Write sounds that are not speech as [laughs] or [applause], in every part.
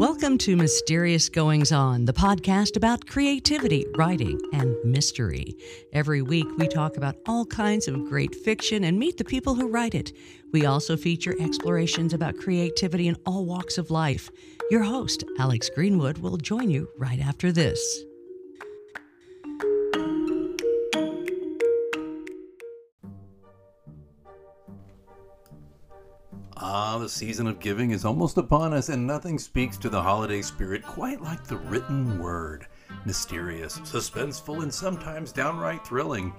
Welcome to Mysterious Goings On, the podcast about creativity, writing, and mystery. Every week, we talk about all kinds of great fiction and meet the people who write it. We also feature explorations about creativity in all walks of life. Your host, Alex Greenwood, will join you right after this. Ah, the season of giving is almost upon us, and nothing speaks to the holiday spirit quite like the written word. Mysterious, suspenseful, and sometimes downright thrilling.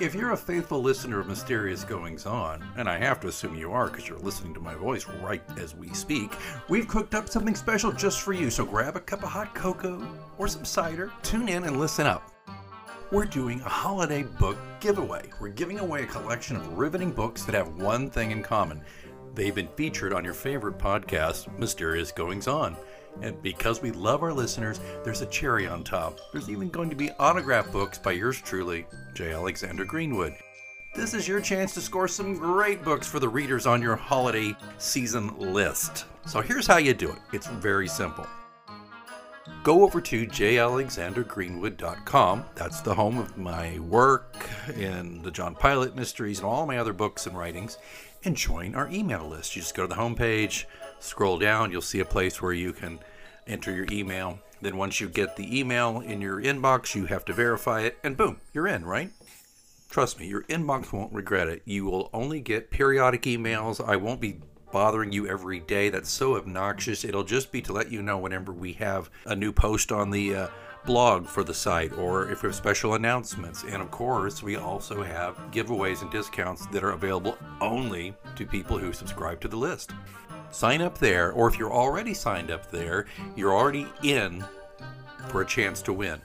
If you're a faithful listener of Mysterious Goings On, and I have to assume you are because you're listening to my voice right as we speak, we've cooked up something special just for you. So grab a cup of hot cocoa or some cider, tune in, and listen up we're doing a holiday book giveaway. We're giving away a collection of riveting books that have one thing in common They've been featured on your favorite podcast, Mysterious Goings On. And because we love our listeners, there's a cherry on top. There's even going to be autograph books by yours truly, J. Alexander Greenwood. This is your chance to score some great books for the readers on your holiday season list. So here's how you do it it's very simple. Go over to jalexandergreenwood.com. That's the home of my work and the John Pilate mysteries and all my other books and writings and join our email list. You just go to the homepage, scroll down, you'll see a place where you can enter your email. Then once you get the email in your inbox, you have to verify it, and boom, you're in, right? Trust me, your inbox won't regret it. You will only get periodic emails. I won't be bothering you every day. That's so obnoxious. It'll just be to let you know whenever we have a new post on the uh, blog for the site or if we have special announcements. And of course, we also have giveaways and discounts that are available only to people who subscribe to the list. Sign up there, or if you're already signed up there, you're already in for a chance to win.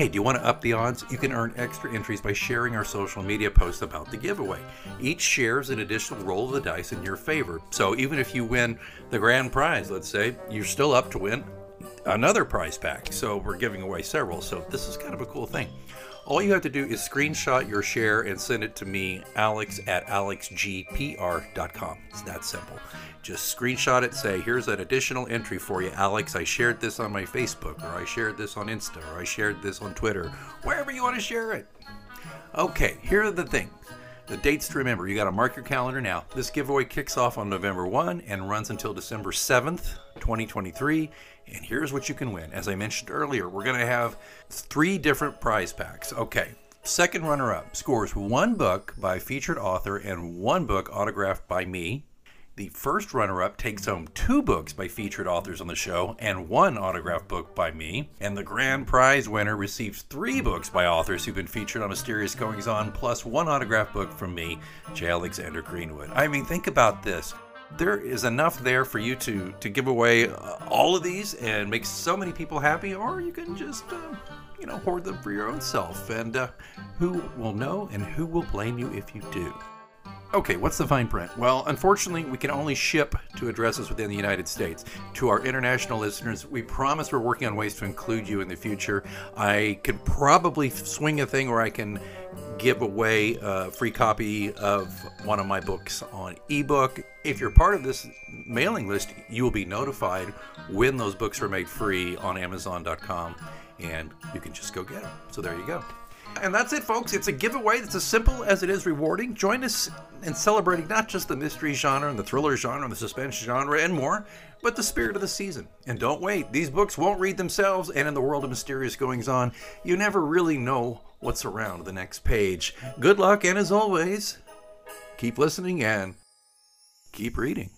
Hey, do you want to up the odds? You can earn extra entries by sharing our social media posts about the giveaway. Each share is an additional roll of the dice in your favor. So even if you win the grand prize, let's say, you're still up to win another prize pack. So we're giving away several. So this is kind of a cool thing. All you have to do is screenshot your share and send it to me, alex at alexgpr.com. It's that simple. Just screenshot it, say, here's an additional entry for you, Alex. I shared this on my Facebook, or I shared this on Insta, or I shared this on Twitter, wherever you want to share it. Okay, here are the things. The dates to remember. You got to mark your calendar now. This giveaway kicks off on November 1 and runs until December 7th, 2023. And here's what you can win. As I mentioned earlier, we're going to have three different prize packs. Okay. Second runner up scores one book by featured author and one book autographed by me. The first runner up takes home two books by featured authors on the show and one autographed book by me. And the grand prize winner receives three books by authors who've been featured on Mysterious Goings On, plus one autographed book from me, J. Alexander Greenwood. I mean, think about this there is enough there for you to to give away uh, all of these and make so many people happy or you can just uh, you know hoard them for your own self and uh, who will know and who will blame you if you do Okay, what's the fine print? Well, unfortunately, we can only ship to addresses within the United States. To our international listeners, we promise we're working on ways to include you in the future. I could probably swing a thing where I can give away a uh, free copy of one of my books on ebook. If you're part of this mailing list, you will be notified when those books are made free on Amazon.com, and you can just go get them. So there you go. And that's it, folks. It's a giveaway that's as simple as it is rewarding. Join us in celebrating not just the mystery genre and the thriller genre and the suspense genre and more, but the spirit of the season. And don't wait, these books won't read themselves, and in the world of mysterious goings on, you never really know what's around the next page. Good luck, and as always, keep listening and keep reading.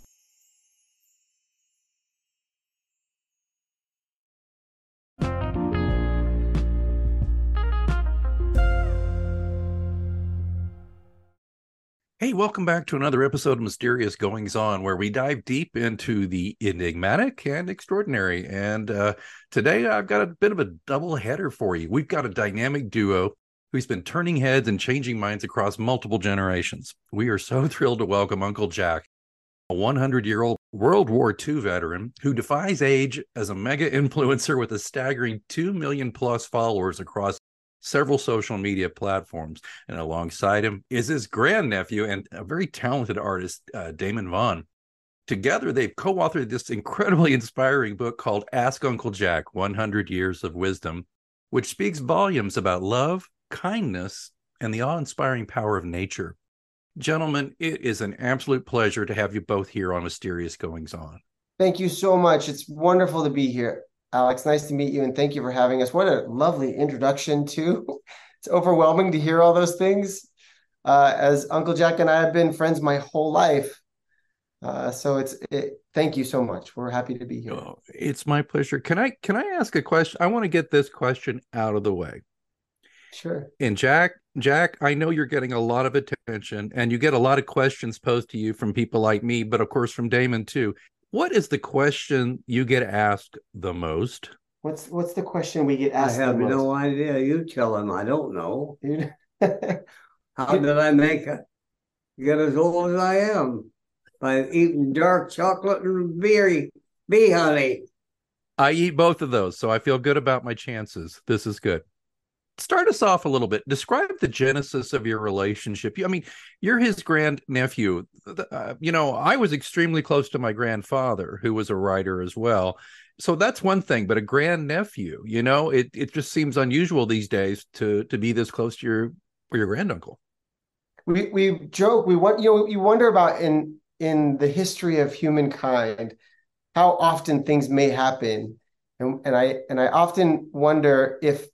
Hey, welcome back to another episode of Mysterious Goings On, where we dive deep into the enigmatic and extraordinary. And uh, today I've got a bit of a double header for you. We've got a dynamic duo who's been turning heads and changing minds across multiple generations. We are so [laughs] thrilled to welcome Uncle Jack, a 100 year old World War II veteran who defies age as a mega influencer with a staggering 2 million plus followers across several social media platforms. And alongside him is his grandnephew and a very talented artist, uh, Damon Vonn. together they've co-authored this incredibly [laughs] inspiring book called Ask Uncle Jack: 100 Years of Wisdom, which speaks volumes about love, kindness, and the awe-inspiring power of nature. Gentlemen, it is an absolute pleasure to have you both here on Mysterious Goings On. Thank you so much. It's wonderful to be here. Alex, nice to meet you and thank you for having us. What a lovely introduction, too. [laughs] It's overwhelming to hear all those things. Uh, as Uncle Jack and I have been friends my whole life. Uh, so it's it, thank you so much. We're happy to be here. Oh, it's my pleasure. Can I can I ask a question? I want to get this question out of the way. Sure. And Jack, Jack, I know you're getting a lot of attention and you get a lot of questions posed to you from people like me, but of course from Damon too. What is the question you get asked the most? What's what's the question we get asked? I have no idea. You tell him. I don't know. [laughs] How did I make it get as old as I am? By eating dark chocolate and beer, bee honey. I eat both of those, so I feel good about my chances. This is good start us off a little bit. Describe the genesis of your relationship. I mean, you're his grand nephew. Uh, you know, I was extremely close to my grandfather, who was a writer as well. So that's one thing, but a grand nephew, you know, it it just seems unusual these days to to be this close to your or your granduncle. We we joke, we want you know, you wonder about in in the history of humankind how often things may happen. And, and I and I often wonder if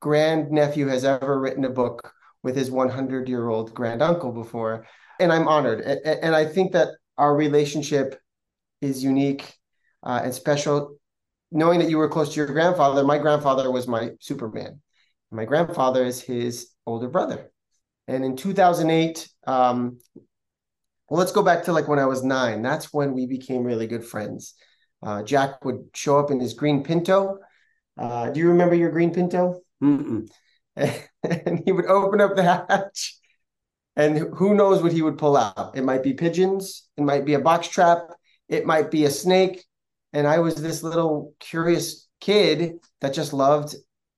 grandnephew has ever written a book with his 100 year old granduncle before. And I'm honored. And I think that our relationship is unique uh, and special. Knowing that you were close to your grandfather, my grandfather was my Superman. My grandfather is his older brother. And in 2008, um, well, let's go back to like when I was nine. That's when we became really good friends. Uh, Jack would show up in his green Pinto. Uh, do you remember your green Pinto? Mm-mm. [laughs] and he would open up the hatch and who knows what he would pull out. It might be pigeons it might be a box trap it might be a snake. And i was this little curious kid that just loved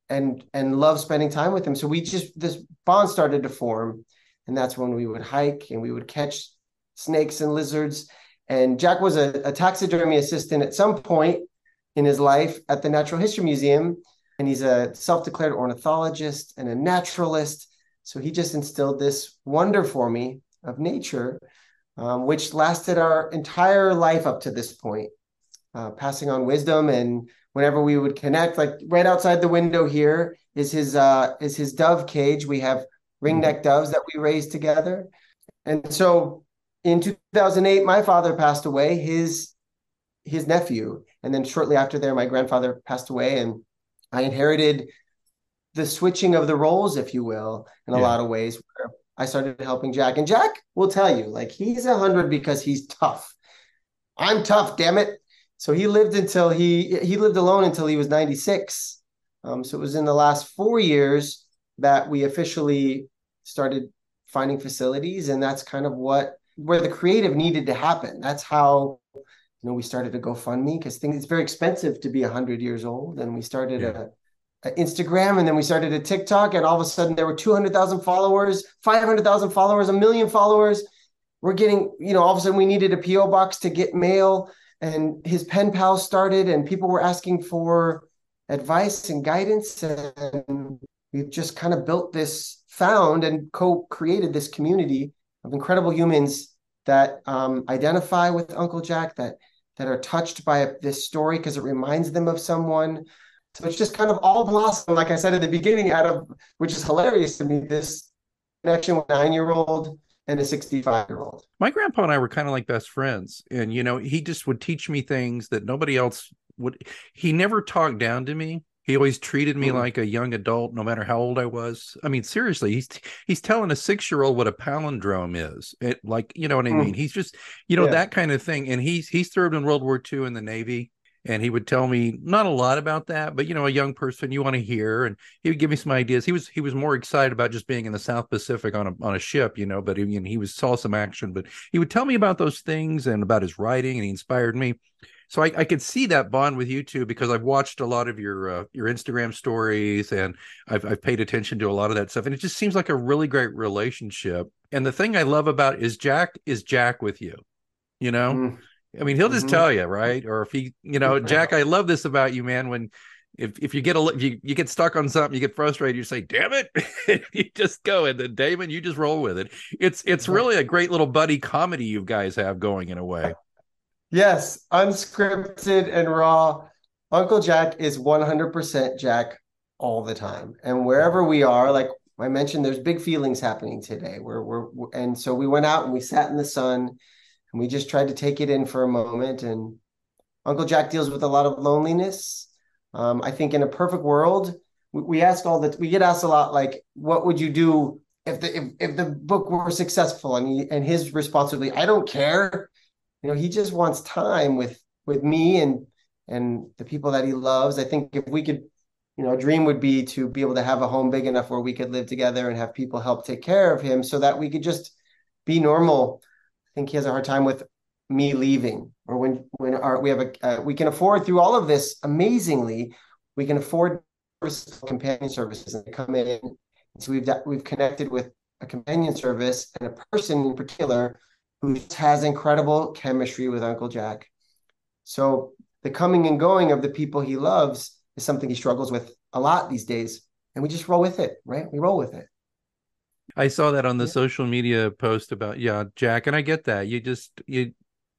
and and loved spending time with him. So we just this bond started to form and that's when we would hike and we would catch snakes and lizards. And jack was a, a taxidermy assistant at some point in his life at the natural history museum and he's a self-declared ornithologist and a naturalist. So he just instilled this wonder for me of nature, um, which lasted our entire life up to this point, uh, passing on wisdom. And whenever we would connect, like right outside the window here is his uh, is his dove cage. We have ringneck mm-hmm. doves that we raised together. And so in 2008, my father passed away. His his nephew, and then shortly after there, my grandfather passed away, and I inherited the switching of the roles, if you will, in a yeah. lot of ways. Where I started helping Jack, and Jack will tell you, like he's a hundred because he's tough. I'm tough, damn it. So he lived until he he lived alone until he was 96. Um, so it was in the last four years that we officially started finding facilities, and that's kind of what where the creative needed to happen. That's how you know, we started a GoFundMe because things it's very expensive to be hundred years old, and we started yeah. a, a, Instagram, and then we started a TikTok, and all of a sudden there were two hundred thousand followers, five hundred thousand followers, a million followers. We're getting, you know, all of a sudden we needed a PO box to get mail, and his pen pal started, and people were asking for advice and guidance, and we've just kind of built this, found and co-created this community of incredible humans that um, identify with Uncle Jack, that that are touched by this story because it reminds them of someone. So it's just kind of all blossom, like I said at the beginning, out of which is hilarious to me. This connection with a nine year old and a 65 year old. My grandpa and I were kind of like best friends. And, you know, he just would teach me things that nobody else would. He never talked down to me. He always treated me mm. like a young adult, no matter how old I was. I mean, seriously, he's he's telling a six year old what a palindrome is. It like you know what I mm. mean. He's just you know yeah. that kind of thing. And he's he's served in World War II in the Navy, and he would tell me not a lot about that, but you know, a young person you want to hear, and he would give me some ideas. He was he was more excited about just being in the South Pacific on a on a ship, you know, but he, he was saw some action. But he would tell me about those things and about his writing, and he inspired me so I, I could see that bond with you too because I've watched a lot of your uh, your Instagram stories and I've I've paid attention to a lot of that stuff and it just seems like a really great relationship. And the thing I love about is Jack is Jack with you, you know. Mm. I mean, he'll just Mhm. tell you, right? Or if he, you know, Jack, I love this about you, man. When if if you get a if you, you get stuck on something, you get frustrated, you say, "Damn it!" [laughs] you just go, and then Damon, you just roll with it. It's it's really a great little buddy comedy you guys have going in a way. Yes, unscripted and raw. Uncle Jack is 100% Jack all the time. And wherever we are, like I mentioned, there's big feelings happening today. We're, we're, and so we went out and we sat in the sun and we just tried to take it in for a moment. And Uncle Jack deals with a lot of loneliness. Um, I think in a perfect world, we, we ask all that we get asked a lot, like, what would you do if the if, if the book were successful? And he, and his response would be, I don't care you know he just wants time with with me and and the people that he loves. I think if we could you know a dream would be to be able to have a home big enough where we could live together and have people help take care of him so that we could just be normal. I think he has a hard time with me leaving or when when our we have a uh, we can afford through all of this amazingly we can afford companion services and come in. So we've we've connected with a companion service and a person in particular who has incredible chemistry with Uncle Jack. So the coming and going of the people he loves is something he struggles with a lot these days. And we just roll with it, right? We roll with it. I saw that on the Yeah. social media post about yeah, Jack, and I get that. You just you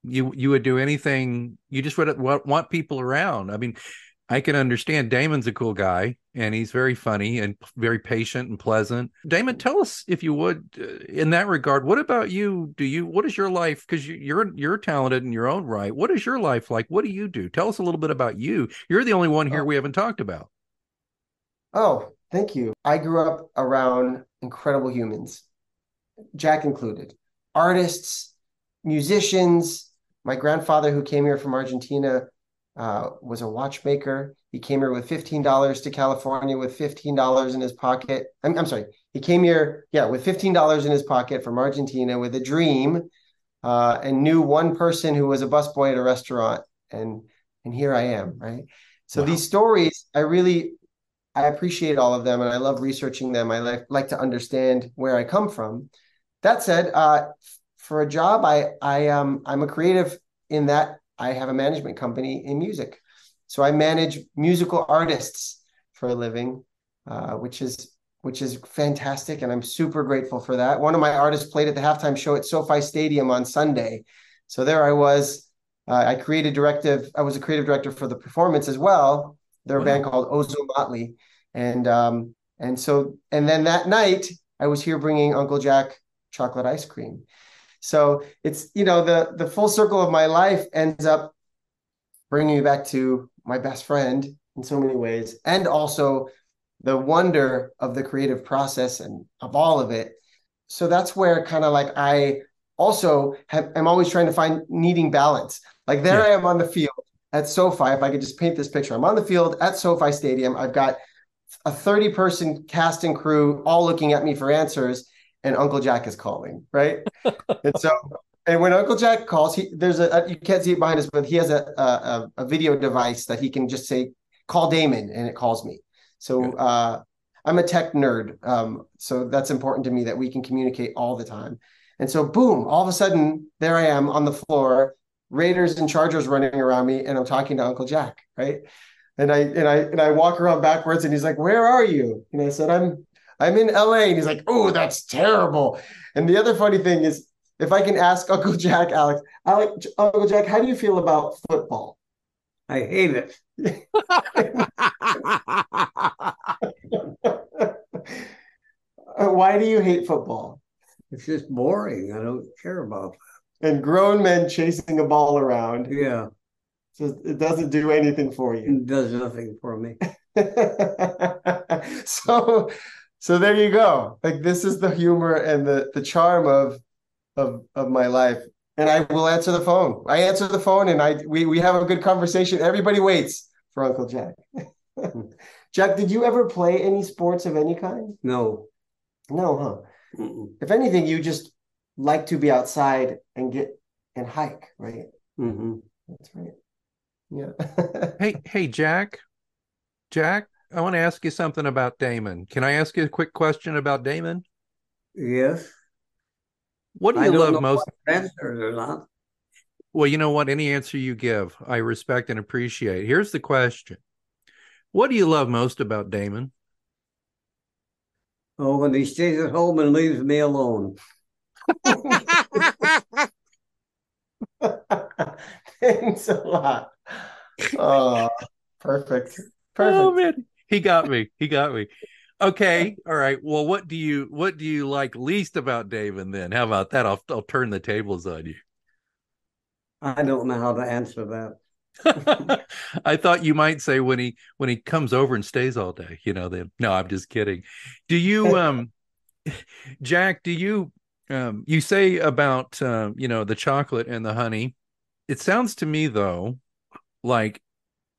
you you would do anything. You just would want, want people around. I mean, I can understand Damon's a cool guy and he's very funny and very patient and pleasant. Damon, tell us if you would uh, in that regard. What about you? Do you what is your life because you, you're you're talented in your own right. What is your life like? What do you do? Tell us a little bit about you. You're the only one here Oh. we haven't talked about. Oh, thank you. I grew up around incredible humans, Jack included, artists, musicians. My grandfather, who came here from Argentina, uh, was a watchmaker. He came here with $15 to California with $15 in his pocket. I'm, I'm sorry. He came here, yeah, with $15 in his pocket from Argentina with a dream uh, and knew one person who was a busboy at a restaurant. And and here I am, right? So Wow. these stories, I really I appreciate all of them and I love researching them. I like like to understand where I come from. That said, uh, for a job, I I um I'm a creative in that I have a management company in music. So I manage musical artists for a living, uh, which is which is fantastic, and I'm super grateful for that. One of my artists played at the halftime show at SoFi Stadium on Sunday, so there I was. Uh, I created directive. I was a creative director for the performance as well. They're a band called Ozo Motley, and um, and so and then that night I was here bringing Uncle Jack chocolate ice cream. So it's you know the the full circle of my life ends up bringing me back to my best friend in so many ways, and also the wonder of the creative process and of all of it. So that's where kind of like I also have, am always trying to find needing balance. Like there Yeah. I am on the field at SoFi. If I could just paint this picture, I'm on the field at SoFi Stadium. I've got a 30 person cast and crew all looking at me for answers, and Uncle Jack is calling, right? And so, and when Uncle Jack calls, he there's a you can't see it behind us, but he has a a, a video device that he can just say, "Call Damon," and it calls me. So uh, I'm a tech nerd, um, so that's important to me that we can communicate all the time. And so, boom! All of a sudden, there I am on the floor, Raiders and Chargers running around me, and I'm talking to Uncle Jack, right? And I and I and I walk around backwards, and he's like, "Where are you?" And I said, "I'm I'm in LA." And he's like, "Oh, that's terrible." And the other funny thing is, if I can ask [laughs] Uncle Jack, Alex, Alex, Uncle Jack, how do you feel about football? I hate it. [laughs] Why do you hate football? It's just boring. I don't care about that. And grown men chasing a ball around. Yeah, So it doesn't do anything for you. it does nothing for me. [laughs] so so there you go. Like this is the humor and the the charm of of of my life. And i will answer the phone. I answer the phone and i we we have a good conversation. Everybody waits for uncle jack. [laughs] Jack did you ever play any sports of any kind? No. no huh? Mm-mm. if anything you just like to be outside and get and hike right? Mm-hmm. that's right. Yeah. [laughs] Hey, hey, Jack. Jack, I want to ask you something about Damon. Can I ask you a quick question about Damon? Yes. What do you love most? answers or not. Well, you know what? Any answer you give, I respect and appreciate. Here's the question What do you love most about Damon? Oh, when he stays at home and leaves me alone. [laughs] [laughs] Thanks a lot. Oh, perfect. Oh, perfect. Oh man, he got me. He got me. Okay, all right. Well, what do you what do you like least about David then? How about that? I'll I'll turn the tables on you. I don't know how to answer that. [laughs] I thought you might say when he when he comes over and stays all day, you know, then no, I'm just kidding. Do you um Jack, do you um you say about um, you know, the chocolate and the honey. It sounds to me though like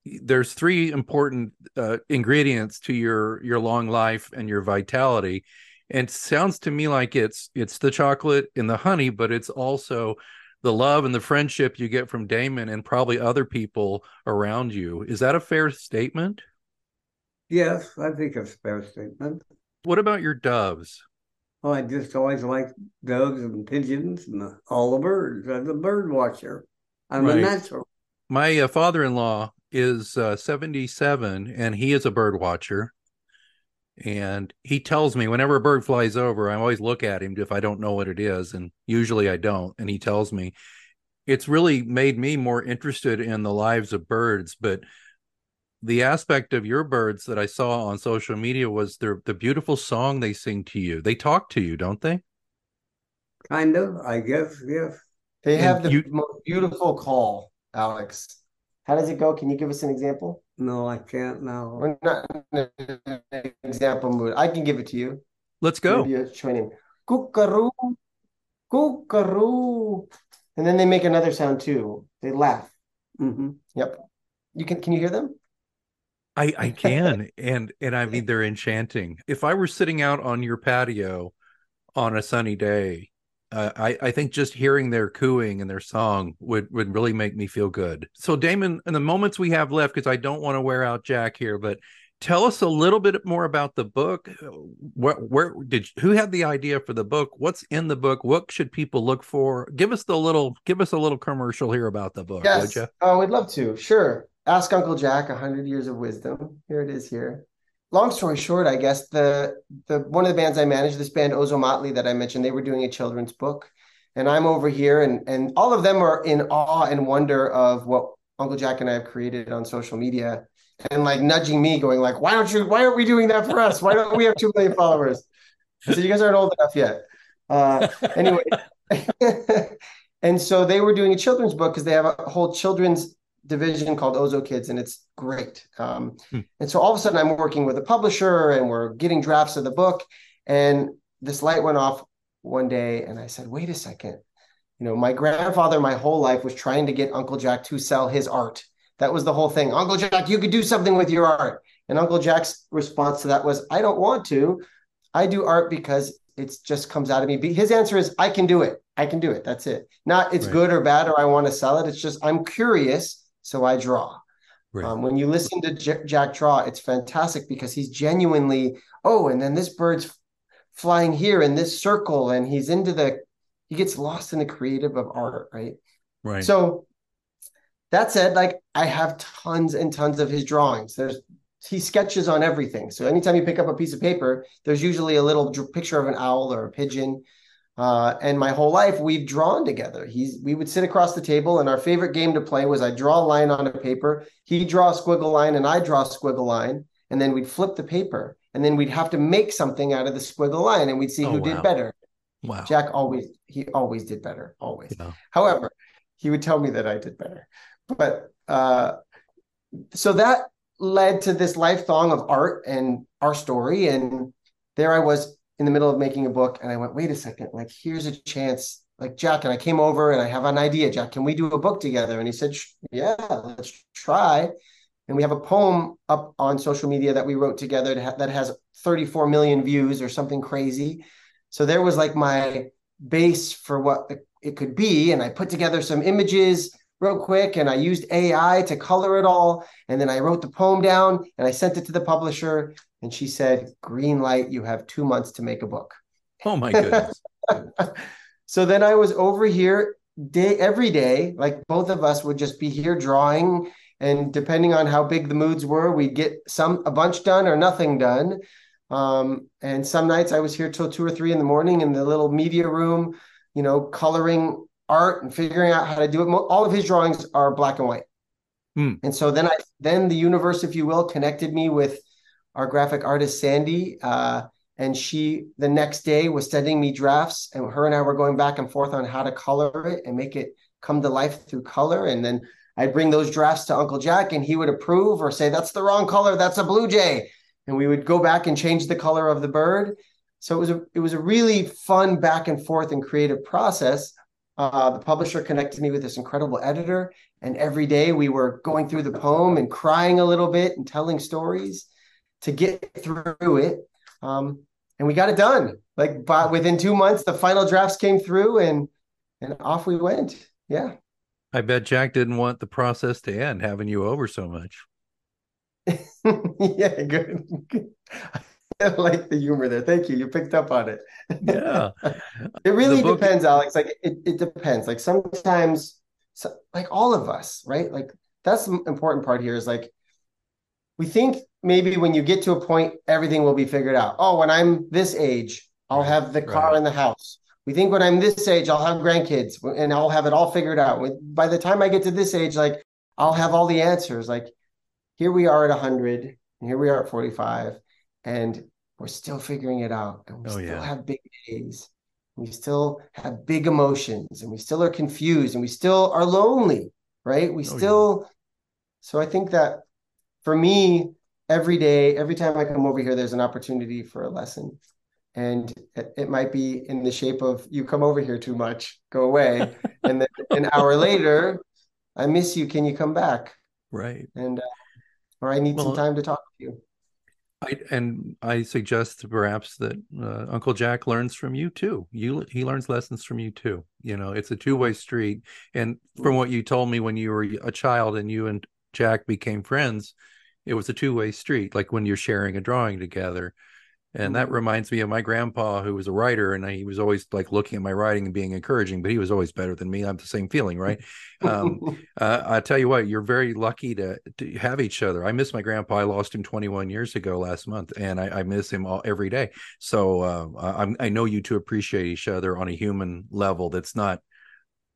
there's three important uh, ingredients to your your long life and your vitality. And it sounds to me like it's it's the chocolate and the honey but it's also the love and the friendship you get from Damon and probably other people around you. Is that a fair statement? Yes i think it's a fair statement. What about your doves? Well, i just always like doves and pigeons and all the birds. I'm a bird watcher. I'm Right. a natural. My uh, father-in-law is uh, 77 and he is a bird watcher. And he tells me whenever a bird flies over i always look at him if i don't know what it is and usually i don't. And he tells me it's really made me more interested in the lives of birds but the aspect of your birds that i saw on social media was their the beautiful song they sing to you. They talk to you don't they? Kind of i guess yes. They And have the you- most beautiful call, Alex. How does it go? Can you give us an example? no i can't now We're not in an example mood. I can give it to you. let's go Maybe a training. Kookaroo, kookaroo. And then they make another sound too. They laugh. hmm Yep. You can can you hear them? I I [laughs] can and and I mean they're enchanting. If I were sitting out on your patio on a sunny day, uh, I I think just hearing their cooing and their song would would really make me feel good. So Damon, in the moments we have left, because I don't want to wear out Jack here, but tell us a little bit more about the book. Where where did who had the idea for the book? What's in the book? What should people look for? Give us the little give us a little commercial here about the book, Yes. would you? Oh, we'd love to. Sure. Ask Uncle Jack, a hundred years of wisdom. Here it is here. Long story short, I guess the the one of the bands I managed, this band Ozomatli that I mentioned, they were doing a children's book. And I'm over here and and all of them are in awe and wonder of what Uncle Jack and I have created on social media and like nudging me, going like, why don't you why aren't we doing that for us? Why don't we have two million followers? Said, you guys aren't old enough yet. Uh, anyway, [laughs] and so they were doing a children's book because they have a whole children's division called OzoKidz, and it's great. Um, Hmm. And so all of a sudden, I'm working with a publisher, and we're getting drafts of the book, and this light went off one day, and I said, "Wait a second. You know, my grandfather, my whole life, was trying to get Uncle Jack to sell his art. That was the whole thing. Uncle Jack, you could do something with your art. And Uncle Jack's response to that was, I don't want to. I do art because it just comes out of me. His answer is, I can do it. I can do it. That's it. Not it's Right. good or bad or I want to sell it. It's just I'm curious, so I draw. Right. Um, when you listen to J- Jack draw, it's fantastic because he's genuinely, oh, and then this bird's flying here in this circle, and he's into the, he gets lost in the creative of art, right? right. So that said, like I have tons and tons of his drawings. There's he sketches on everything. So anytime you pick up a piece of paper, there's usually a little picture of an owl or a pigeon. Uh, and my whole life we've drawn together. He's we would sit across the table, and our favorite game to play was I draw a line on a paper, he draw a squiggle line, and I draw a squiggle line, and then we'd flip the paper, and then we'd have to make something out of the squiggle line, and we'd see Oh, who wow. did better. wow. Jack always he always did better, always. Yeah. However, he would tell me that I did better. But uh, so that led to this lifelong of art and our story. And there I was in the middle of making a book, and I went, wait a second, like here's a chance. Like Jack and I came over and I have an idea. Jack, can we do a book together? And he said, yeah, let's try. And we have a poem up on social media that we wrote together that ha- that has 34 million views or something crazy. So there was like my base for what it could be. And I put together some images real quick and I used AI to color it all. And then I wrote the poem down and I sent it to the publisher. And she said, Green light, you have two months to make a book. Oh my [laughs] goodness. so then I was over here day every day, like both of us would just be here drawing. And depending on how big the moods were, we'd get some a bunch done or nothing done. Um, and some nights I was here till two or three in the morning in the little media room, you know, coloring art and figuring out how to do it. All of his drawings are black and white. Hmm. And so then I then the universe, if you will, connected me with our graphic artist Sandy. Uh, and she the next day was sending me drafts, and her and I were going back and forth on how to color it and make it come to life through color. And then I'd bring those drafts to Uncle Jack, and he would approve or say, "That's the wrong color. That's a blue jay." And we would go back and change the color of the bird. So it was a it was a really fun back and forth and creative process. Uh, the publisher connected me with this incredible editor, and every day we were going through the poem and crying a little bit and telling stories to get through it. Um, and we got it done. Like by, within two months, the final drafts came through, and and off we went. Yeah. I bet Jack didn't want the process to end, having you over so much. [laughs] yeah, good. good. [laughs] I like the humor there. Thank you. You picked up on it. Yeah. [laughs] it really book... depends, Alex. Like it, it depends. Like sometimes, so, like all of us, right? Like that's the important part here is like we think maybe when you get to a point, everything will be figured out. Oh, when I'm this age, I'll have the car right. and the house. We think when I'm this age, I'll have grandkids and I'll have it all figured out. By the time I get to this age, like I'll have all the answers. Like here we are at 100 and here we are at 45 and we're still figuring it out and we oh, still yeah. have big days we still have big emotions and we still are confused and we still are lonely right we oh, still yeah. so i think that for me every day every time i come over here there's an opportunity for a lesson and it, it might be in the shape of you come over here too much go away [laughs] and then an hour later i miss you can you come back right and uh, or I need well, some time to talk to you. I, and I suggest perhaps that uh, Uncle Jack learns from you too. You he learns lessons from you too. You know, it's a two way street. And from what you told me when you were a child and you and Jack became friends, it was a two way street. Like when you're sharing a drawing together, and that mm-hmm. reminds me of my grandpa, who was a writer, and he was always like looking at my writing and being encouraging, but he was always better than me. I'm the same feeling, right? um, [laughs] uh, I tell you what, you're very lucky to, to have each other. I miss my grandpa. I lost him 21 years ago last month, and I, I miss him all, every day. So uh, I, I know you two appreciate each other on a human level that's not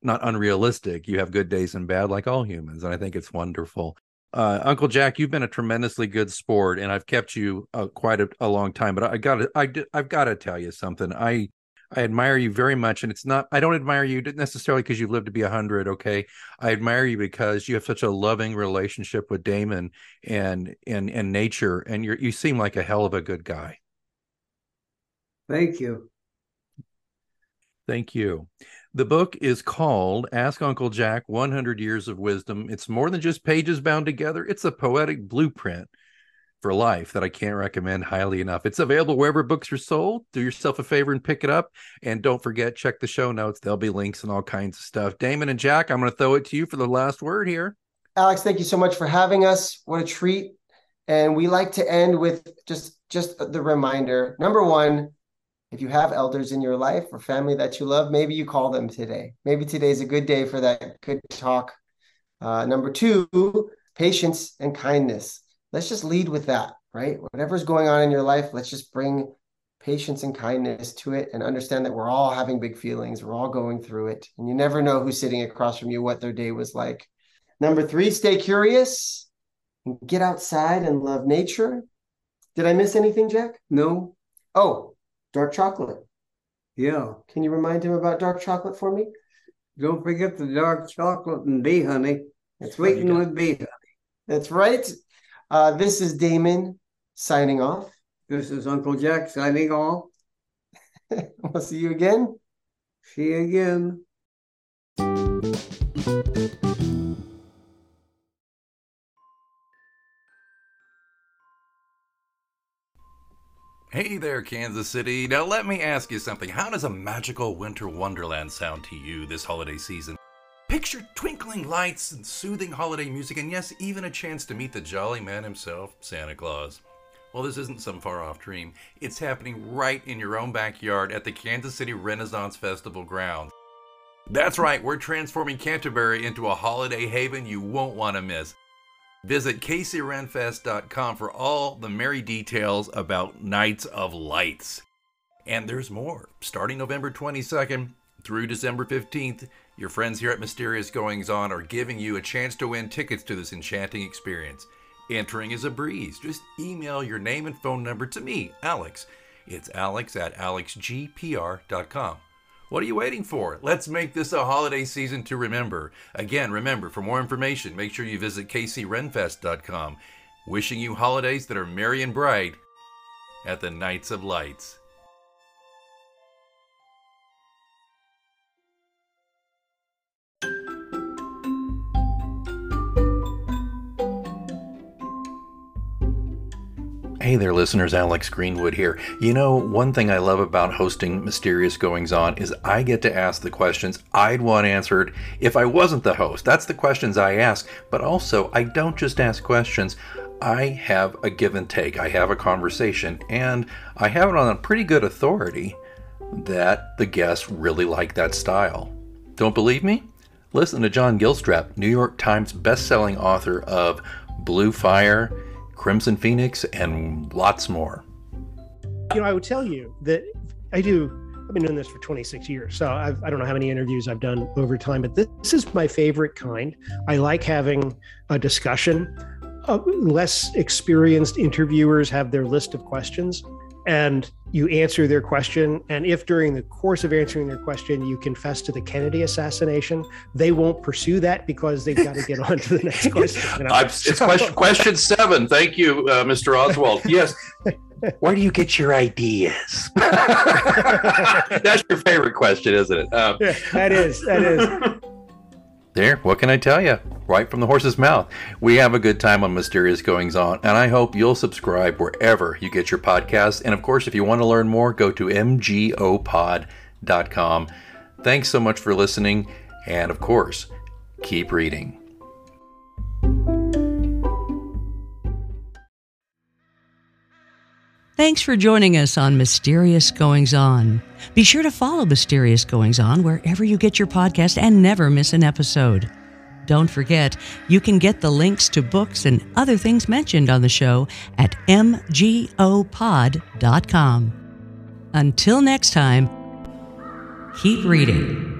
not unrealistic. You have good days and bad, like all humans, and I think it's wonderful uh, Uncle Jack, you've been a tremendously good sport, and I've kept you uh, quite a, a, long time. But I got I, I've got to tell you something. I, I admire you very much, and it's not. I don't admire you necessarily because you've lived to be a hundred. Okay, I admire you because you have such a loving relationship with Damon and and and nature, and you you seem like a hell of a good guy. Thank you. Thank you. The book is called Ask Uncle Jack 100 Years of Wisdom. It's more than just pages bound together, it's a poetic blueprint for life that I can't recommend highly enough. It's available wherever books are sold. Do yourself a favor and pick it up. And don't forget, check the show notes. There'll be links and all kinds of stuff. Damon and Jack, I'm going to throw it to you for the last word here. Alex, thank you so much for having us. What a treat. And we like to end with just just the reminder. Number one, if you have elders in your life or family that you love, maybe you call them today. Maybe today's a good day for that good talk. Uh, number two, patience and kindness. Let's just lead with that, right? Whatever's going on in your life, let's just bring patience and kindness to it and understand that we're all having big feelings. We're all going through it. And you never know who's sitting across from you, what their day was like. Number three, stay curious and get outside and love nature. Did I miss anything, Jack? No. Oh, Dark chocolate. Yeah. Can you remind him about dark chocolate for me? Don't forget the dark chocolate and bee honey. It's sweetened with bee honey. That's right. Uh, this is Damon signing off. This is Uncle Jack signing off. [laughs] we'll see you again. See you again. Hey there, Kansas City. Now, let me ask you something. How does a magical winter wonderland sound to you this holiday season? Picture twinkling lights and soothing holiday music, and yes, even a chance to meet the jolly man himself, Santa Claus. Well, this isn't some far off dream. It's happening right in your own backyard at the Kansas City Renaissance Festival grounds. That's right, we're transforming Canterbury into a holiday haven you won't want to miss. Visit KCRenFest.com for all the merry details about Nights of Lights. And there's more. Starting November 22nd through December 15th, your friends here at Mysterious Goings On are giving you a chance to win tickets to this enchanting experience. Entering is a breeze. Just email your name and phone number to me, Alex. It's alex at alexgpr.com. What are you waiting for? Let's make this a holiday season to remember. Again, remember, for more information, make sure you visit kcrenfest.com. Wishing you holidays that are merry and bright at the Nights of Lights. Hey there, listeners. Alex Greenwood here. You know, one thing I love about hosting Mysterious Goings On is I get to ask the questions I'd want answered if I wasn't the host. That's the questions I ask. But also, I don't just ask questions, I have a give and take. I have a conversation, and I have it on a pretty good authority that the guests really like that style. Don't believe me? Listen to John Gilstrap, New York Times bestselling author of Blue Fire Crimson Phoenix, and lots more. You know, I would tell you that I do. I've been doing this for 26 years, so I've, I do not know how many interviews I've done over time, but this, this is my favorite kind. I like having a discussion. Uh, less experienced interviewers have their list of questions and you answer their question. And if during the course of answering their question you confess to the Kennedy assassination, they won't pursue that because they've got to get on to the next question. [laughs] It's question, [laughs] question seven. Thank you, uh, Mr. Oswald. Yes. [laughs] Where do you get your ideas? That's your favorite question, isn't it? Um, yeah, that is. That is. There, what can I tell you? Right from the horse's mouth. We have a good time on Mysterious Goings On, and I hope you'll subscribe wherever you get your podcasts. And of course, if you want to learn more, go to mgopod.com. Thanks so much for listening, and of course, keep reading. Thanks for joining us on Mysterious Goings On. Be sure to follow Mysterious Goings On wherever you get your podcast and never miss an episode. Don't forget, you can get the links to books and other things mentioned on the show at mgopod.com. Until next time, keep reading.